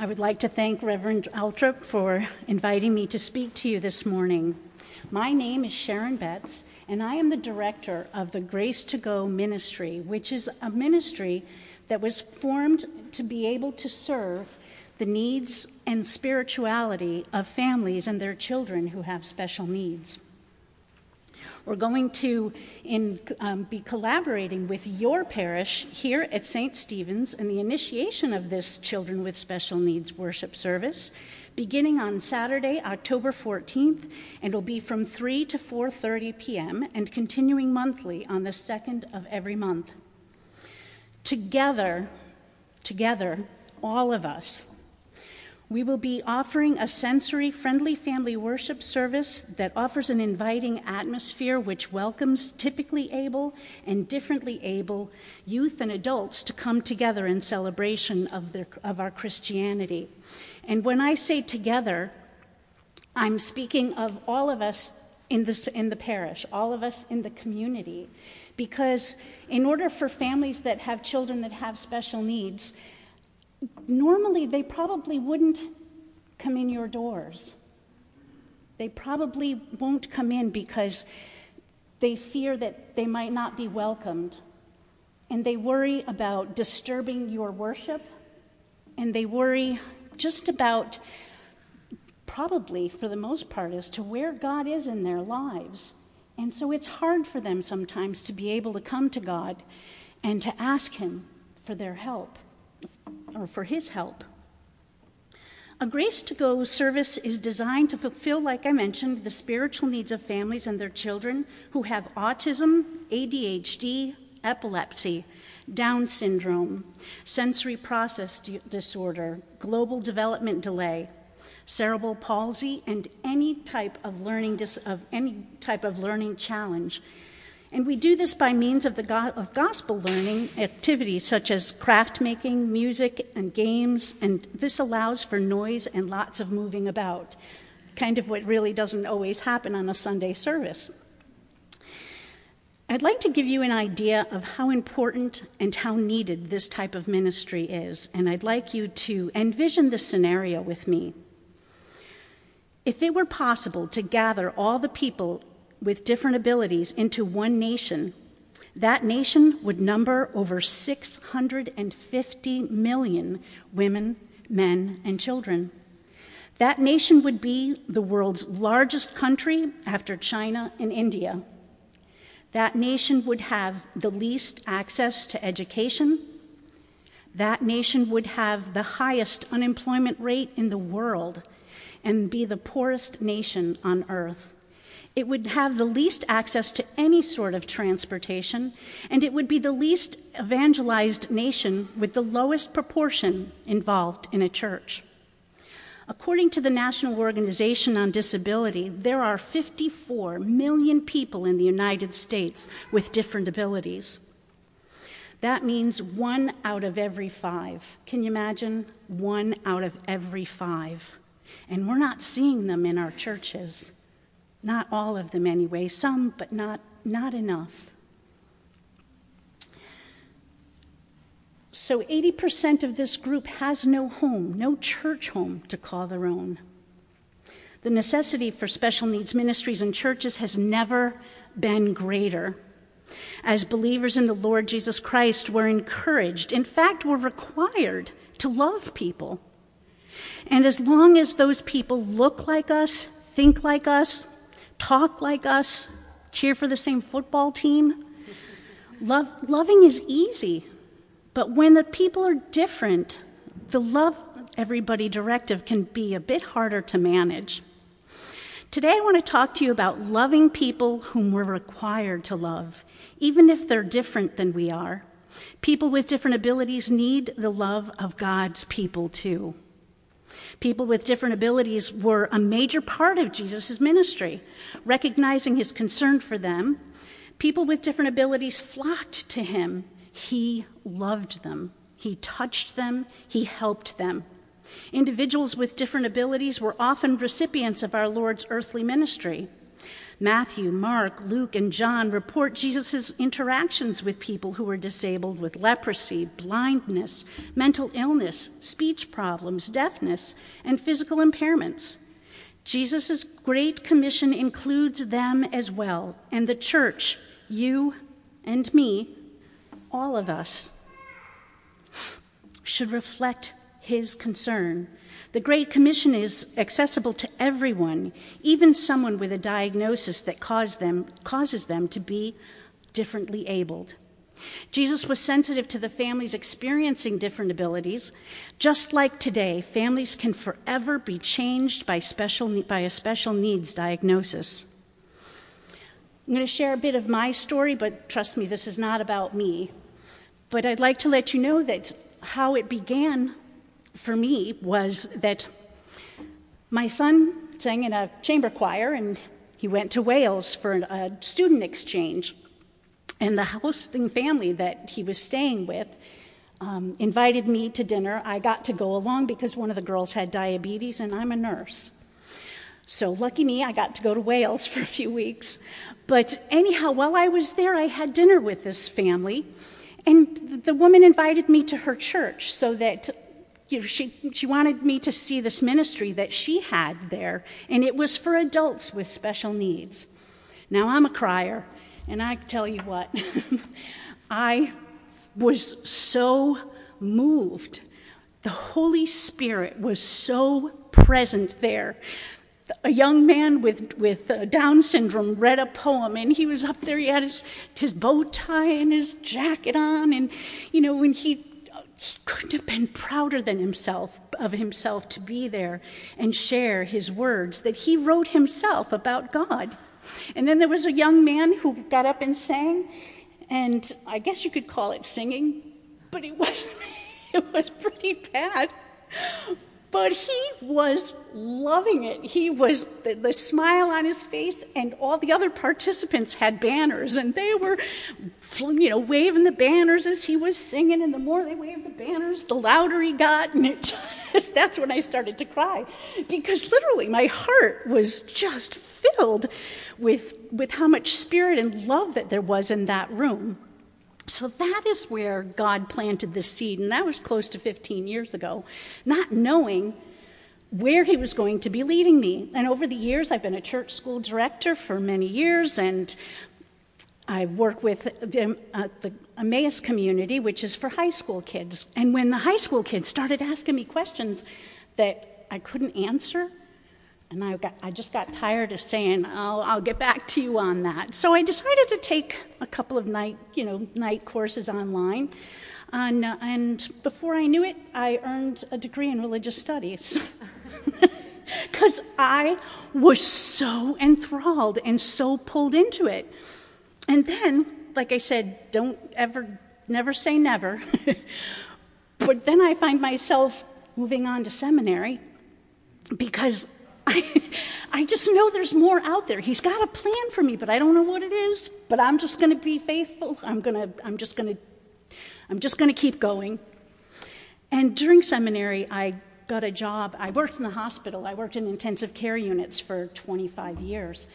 I would like to thank Reverend Altrop for inviting me to speak to you this morning. My name is Sharon Betts, and I am the director of the Grace to Go ministry, which is a ministry that was formed to be able to serve the needs and spirituality of families and their children who have special needs. We're going to in, um, be collaborating with your parish here at St. Stephen's in the initiation of this Children with Special Needs worship service beginning on Saturday, October 14th, and will be from 3 to 4:30 p.m. and continuing monthly on the 2nd of every month. Together, together, all of us we will be offering a sensory friendly family worship service that offers an inviting atmosphere which welcomes typically able and differently able youth and adults to come together in celebration of, their, of our Christianity. And when I say together, I'm speaking of all of us in, this, in the parish, all of us in the community. Because in order for families that have children that have special needs, normally they probably wouldn't come in your doors. They probably won't come in because they fear that they might not be welcomed. And they worry about disturbing your worship. And they worry just about, probably for the most part, as to where God is in their lives. And so it's hard for them sometimes to be able to come to God and to ask Him for their help or for his help. A Grace to Go service is designed to fulfill, like I mentioned, the spiritual needs of families and their children who have autism, ADHD, epilepsy, Down syndrome, sensory process disorder, global development delay, cerebral palsy, and any type of learning dis- of any type of learning challenge and we do this by means of, the go- of gospel learning activities such as craft making, music, and games, and this allows for noise and lots of moving about, kind of what really doesn't always happen on a Sunday service. I'd like to give you an idea of how important and how needed this type of ministry is, and I'd like you to envision the scenario with me. If it were possible to gather all the people with different abilities into one nation, that nation would number over 650 million women, men, and children. That nation would be the world's largest country after China and India. That nation would have the least access to education. That nation would have the highest unemployment rate in the world and be the poorest nation on earth. It would have the least access to any sort of transportation, and it would be the least evangelized nation with the lowest proportion involved in a church. According to the National Organization on Disability, there are 54 million people in the United States with different abilities. That means one out of every five. Can you imagine? One out of every five. And we're not seeing them in our churches. Not all of them, anyway, some, but not, not enough. So 80% of this group has no home, no church home to call their own. The necessity for special needs ministries and churches has never been greater. As believers in the Lord Jesus Christ, we're encouraged, in fact, we're required to love people. And as long as those people look like us, think like us, talk like us, cheer for the same football team. Love, loving is easy, but when the people are different, the love everybody directive can be a bit harder to manage. Today, I want to talk to you about loving people whom we're required to love, even if they're different than we are. People with different abilities need the love of God's people too. People with different abilities were a major part of Jesus' ministry. Recognizing his concern for them, people with different abilities flocked to him. He loved them, he touched them, he helped them. Individuals with different abilities were often recipients of our Lord's earthly ministry. Matthew, Mark, Luke, and John report Jesus' interactions with people who were disabled with leprosy, blindness, mental illness, speech problems, deafness, and physical impairments. Jesus' great commission includes them as well, and the church, you and me, all of us, should reflect his concern the Great Commission is accessible to everyone, even someone with a diagnosis that them, causes them to be differently abled. Jesus was sensitive to the families experiencing different abilities. Just like today, families can forever be changed by, special, by a special needs diagnosis. I'm going to share a bit of my story, but trust me, this is not about me. But I'd like to let you know that how it began for me was that my son sang in a chamber choir and he went to Wales for a student exchange. And the hosting family that he was staying with um, invited me to dinner. I got to go along because one of the girls had diabetes and I'm a nurse. So, lucky me, I got to go to Wales for a few weeks. But anyhow, while I was there, I had dinner with this family. And the woman invited me to her church so that you know, she, she wanted me to see this ministry that she had there, and it was for adults with special needs. Now, I'm a crier, and I tell you what, I was so moved. The Holy Spirit was so present there. A young man with, with uh, Down syndrome read a poem, and he was up there. He had his, his bow tie and his jacket on, and you know, when he he couldn't have been prouder than himself of himself to be there and share his words that he wrote himself about God. And then there was a young man who got up and sang, and I guess you could call it singing, but it was it was pretty bad. But he was loving it. He was, the, the, smile on his face, and all the other participants had banners, and they were, you know, waving the banners as he was singing. And the more they waved the banners, the louder he got. And it just, that's when I started to cry. Because literally, my heart was just filled with, with how much spirit and love that there was in that room. So that is where God planted the seed, and that was close to 15 years ago, not knowing where He was going to be leading me. And over the years, I've been a church school director for many years, and I've worked with the, uh, the Emmaus community, which is for high school kids. And when the high school kids started asking me questions that I couldn't answer, and I, got, I just got tired of saying, I'll, I'll get back to you on that. So I decided to take a couple of night, you know, night courses online. And, and before I knew it, I earned a degree in religious studies. Because I was so enthralled and so pulled into it. And then, like I said, don't ever, never say never. but then I find myself moving on to seminary because I, just know there's more out there. He's got a plan for me, but I don't know what it is. But I'm just going to be faithful. I'm going to, I'm just going to, I'm just going to keep going. And during seminary, I got a job. I worked in the hospital. I worked in intensive care units for 25 years.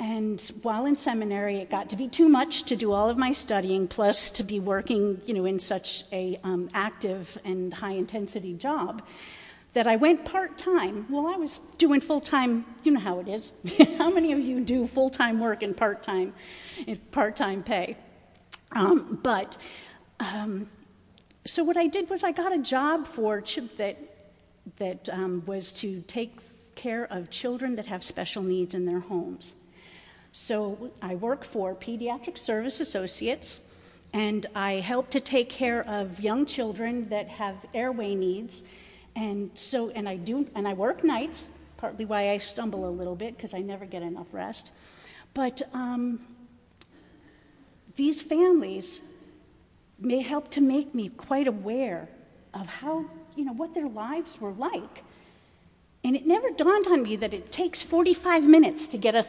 And while in seminary, it got to be too much to do all of my studying, plus to be working, you know, in such a um, active and high intensity job that I went part time. Well, I was doing full time. You know how it is. how many of you do full time work and part time, part time pay? Um, but um, so what I did was I got a job for ch- that that um, was to take care of children that have special needs in their homes. So I work for Pediatric Service Associates, and I help to take care of young children that have airway needs and so, and I do, and I work nights, partly why I stumble a little bit because I never get enough rest. But um, these families may help to make me quite aware of how, you know, what their lives were like. And it never dawned on me that it takes 45 minutes to get a,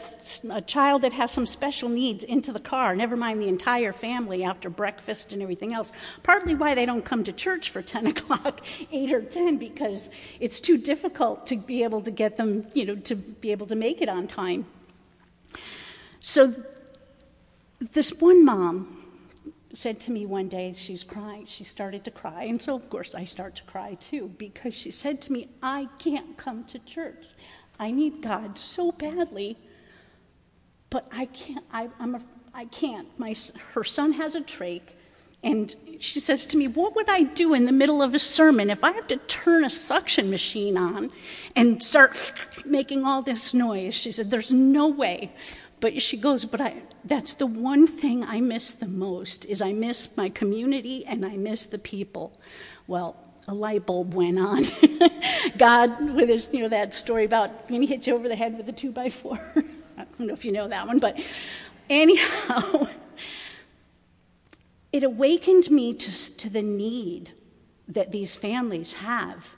a, child that has some special needs into the car, never mind the entire family after breakfast and everything else. Partly why they don't come to church for 10 o'clock, 8 or 10, because it's too difficult to be able to get them, you know, to be able to make it on time. So, this one mom said to me one day, she's crying, she started to cry, and so of course I start to cry too, because she said to me, I can't come to church. I need God so badly, but I can't, I, I'm a, I can't. My, her son has a trach, and she says to me, What would I do in the middle of a sermon if I have to turn a suction machine on and start making all this noise? She said, There's no way. But she goes, But I, that's the one thing I miss the most is I miss my community and I miss the people. Well, a light bulb went on. God, with his, you know, that story about when he hits you over the head with a two by four. I don't know if you know that one, but anyhow, it awakened me to, to the need that these families have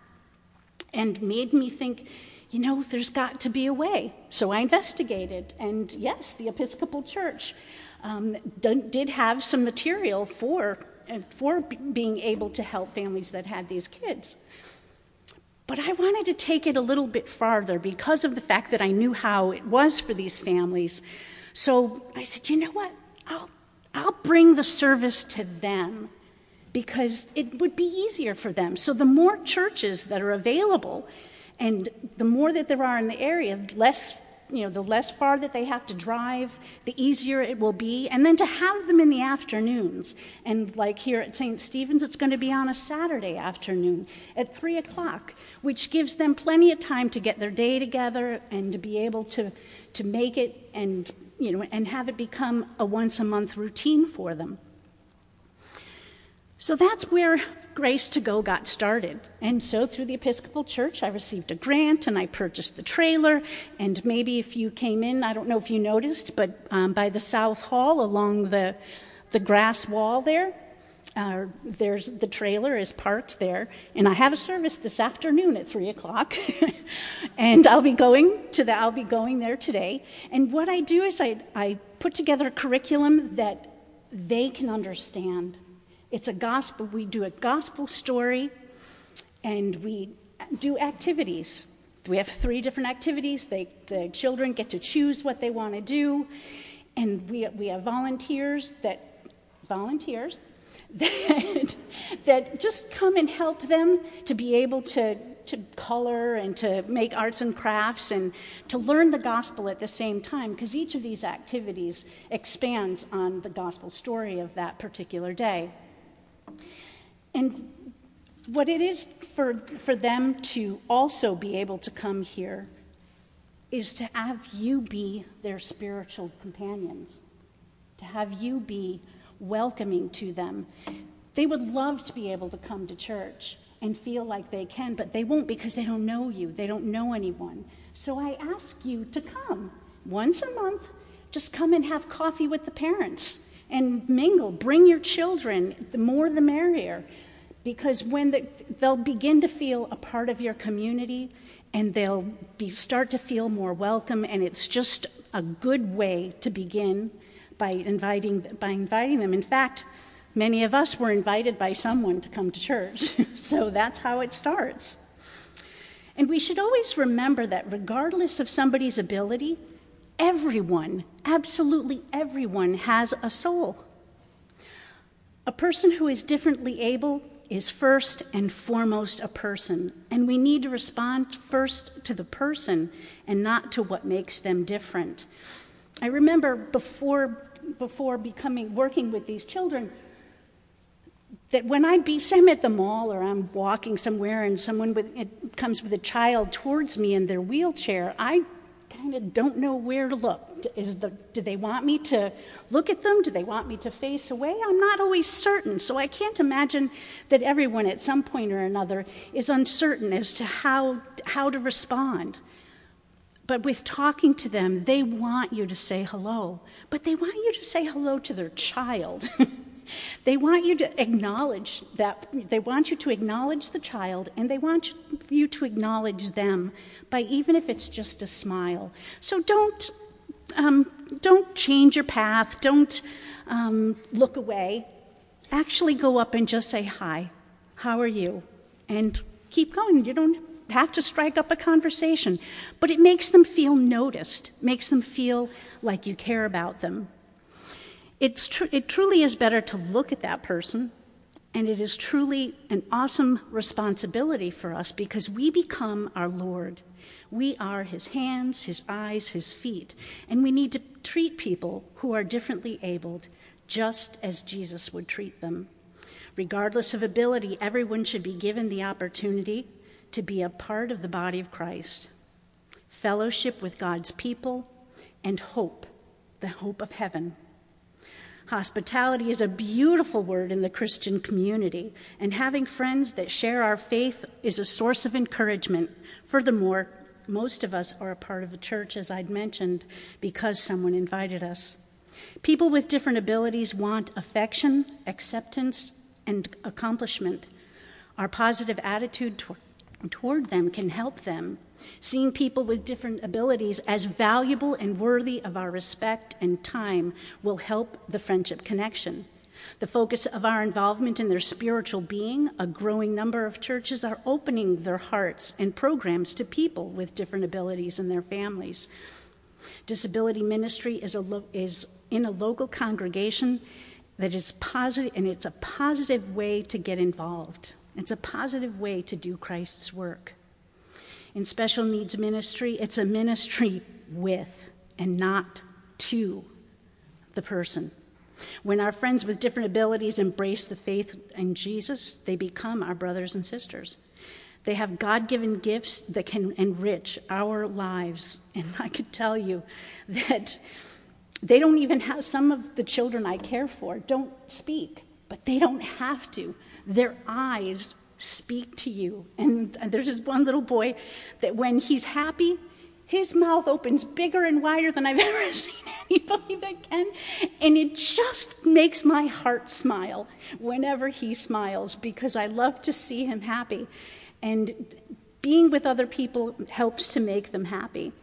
and made me think, you know, there's got to be a way. So I investigated, and yes, the Episcopal Church um, did have some material for, for being able to help families that had these kids. But I wanted to take it a little bit farther because of the fact that I knew how it was for these families. So I said, you know what? I'll, I'll bring the service to them because it would be easier for them. So the more churches that are available, and the more that there are in the area, less you know, the less far that they have to drive, the easier it will be. And then to have them in the afternoons. And like here at St. Stephen's, it's going to be on a Saturday afternoon at 3 o'clock, which gives them plenty of time to get their day together and to be able to, to make it and, you know, and have it become a once a month routine for them. So that's where Grace to Go got started. And so through the Episcopal Church, I received a grant and I purchased the trailer. And maybe if you came in, I don't know if you noticed, but um, by the South Hall along the, the grass wall there, uh, there's the trailer is parked there, and I have a service this afternoon at three o'clock, and I'll be going to the I'll be going there today. And what I do is I I put together a curriculum that they can understand it's a gospel, we do a gospel story and we do activities. We have three different activities. They, the children get to choose what they want to do. And we, we have volunteers that, volunteers that, that just come and help them to be able to, to color and to make arts and crafts and to learn the gospel at the same time, because each of these activities expands on the gospel story of that particular day. And what it is for, for them to also be able to come here is to have you be their spiritual companions, to have you be welcoming to them. They would love to be able to come to church and feel like they can, but they won't because they don't know you, they don't know anyone. So I ask you to come once a month, just come and have coffee with the parents and mingle. Bring your children, the more the merrier. Because when the, they'll begin to feel a part of your community and they'll be, start to feel more welcome, and it's just a good way to begin by inviting, by inviting them. In fact, many of us were invited by someone to come to church, so that's how it starts. And we should always remember that regardless of somebody's ability, everyone, absolutely everyone, has a soul. A person who is differently able is first and foremost a person, and we need to respond first to the person and not to what makes them different. I remember before, before becoming working with these children that when I'd be, say I'm at the mall or I'm walking somewhere and someone with, it comes with a child towards me in their wheelchair, I kind of don't know where to look. Is the, do they want me to look at them? Do they want me to face away? I'm not always certain. So I can't imagine that everyone at some point or another is uncertain as to how, how to respond. But with talking to them, they want you to say hello. But they want you to say hello to their child. They want you to acknowledge that, they want you to acknowledge the child and they want you to acknowledge them by even if it's just a smile. So don't, um, don't change your path, don't um, look away. Actually, go up and just say, Hi, how are you? And keep going. You don't, have to strike up a conversation, but it makes them feel noticed, makes them feel like you care about them. It's tr- it truly is better to look at that person, and it is truly an awesome responsibility for us because we become our Lord. We are his hands, his eyes, his feet, and we need to treat people who are differently abled just as Jesus would treat them. Regardless of ability, everyone should be given the opportunity to be a part of the body of Christ, fellowship with God's people, and hope, the hope of heaven. Hospitality is a beautiful word in the Christian community, and having friends that share our faith is a source of encouragement. Furthermore, most of us are a part of a church, as I'd mentioned, because someone invited us. People with different abilities want affection, acceptance, and accomplishment. Our positive attitude toward, toward them can help them seeing people with different abilities as valuable and worthy of our respect and time will help the friendship connection. The focus of our involvement in their spiritual being, a growing number of churches are opening their hearts and programs to people with different abilities and their families. Disability ministry is, lo- is in a local congregation that is positive, and it's a positive way to get involved. It's a positive way to do Christ's work. In special needs ministry, it's a ministry with and not to the person. When our friends with different abilities embrace the faith in Jesus, they become our brothers and sisters. They have God given gifts that can enrich our lives. And I could tell you that they don't even have, some of the children I care for don't speak, but they don't have to. Their eyes speak to you. And there's this one little boy that when he's happy, his mouth opens bigger and wider than I've ever seen anybody that can. And it just makes my heart smile whenever he smiles because I love to see him happy. And being with other people helps to make them happy.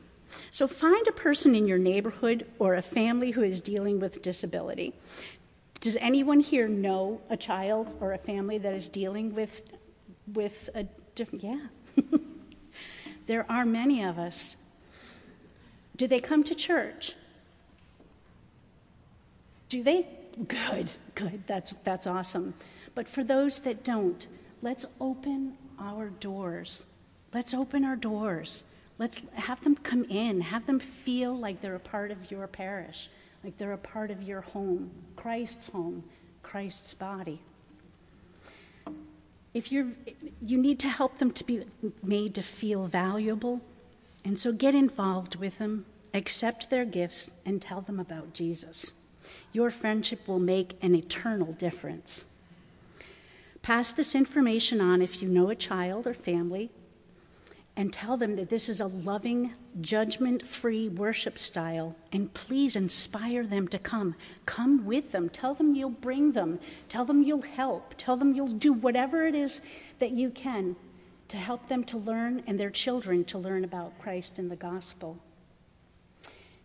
So find a person in your neighborhood or a family who is dealing with disability. Does anyone here know a child or a family that is dealing with with a different, yeah. there are many of us. Do they come to church? Do they? Good, good. That's, that's awesome. But for those that don't, let's open our doors. Let's open our doors. Let's have them come in, have them feel like they're a part of your parish, like they're a part of your home, Christ's home, Christ's body. If you're you need to help them to be made to feel valuable and so get involved with them accept their gifts and tell them about jesus. Your friendship will make an eternal difference. Pass this information on if you know a child or family and tell them that this is a loving, judgment free worship style. And please inspire them to come. Come with them. Tell them you'll bring them. Tell them you'll help. Tell them you'll do whatever it is that you can to help them to learn and their children to learn about Christ and the gospel.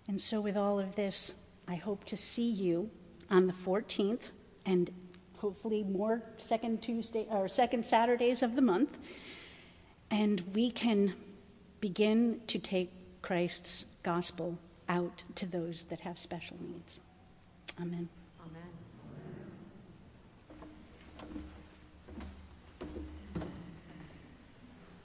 And so, with all of this, I hope to see you on the 14th and hopefully more second Tuesday or second Saturdays of the month and we can begin to take Christ's gospel out to those that have special needs. Amen.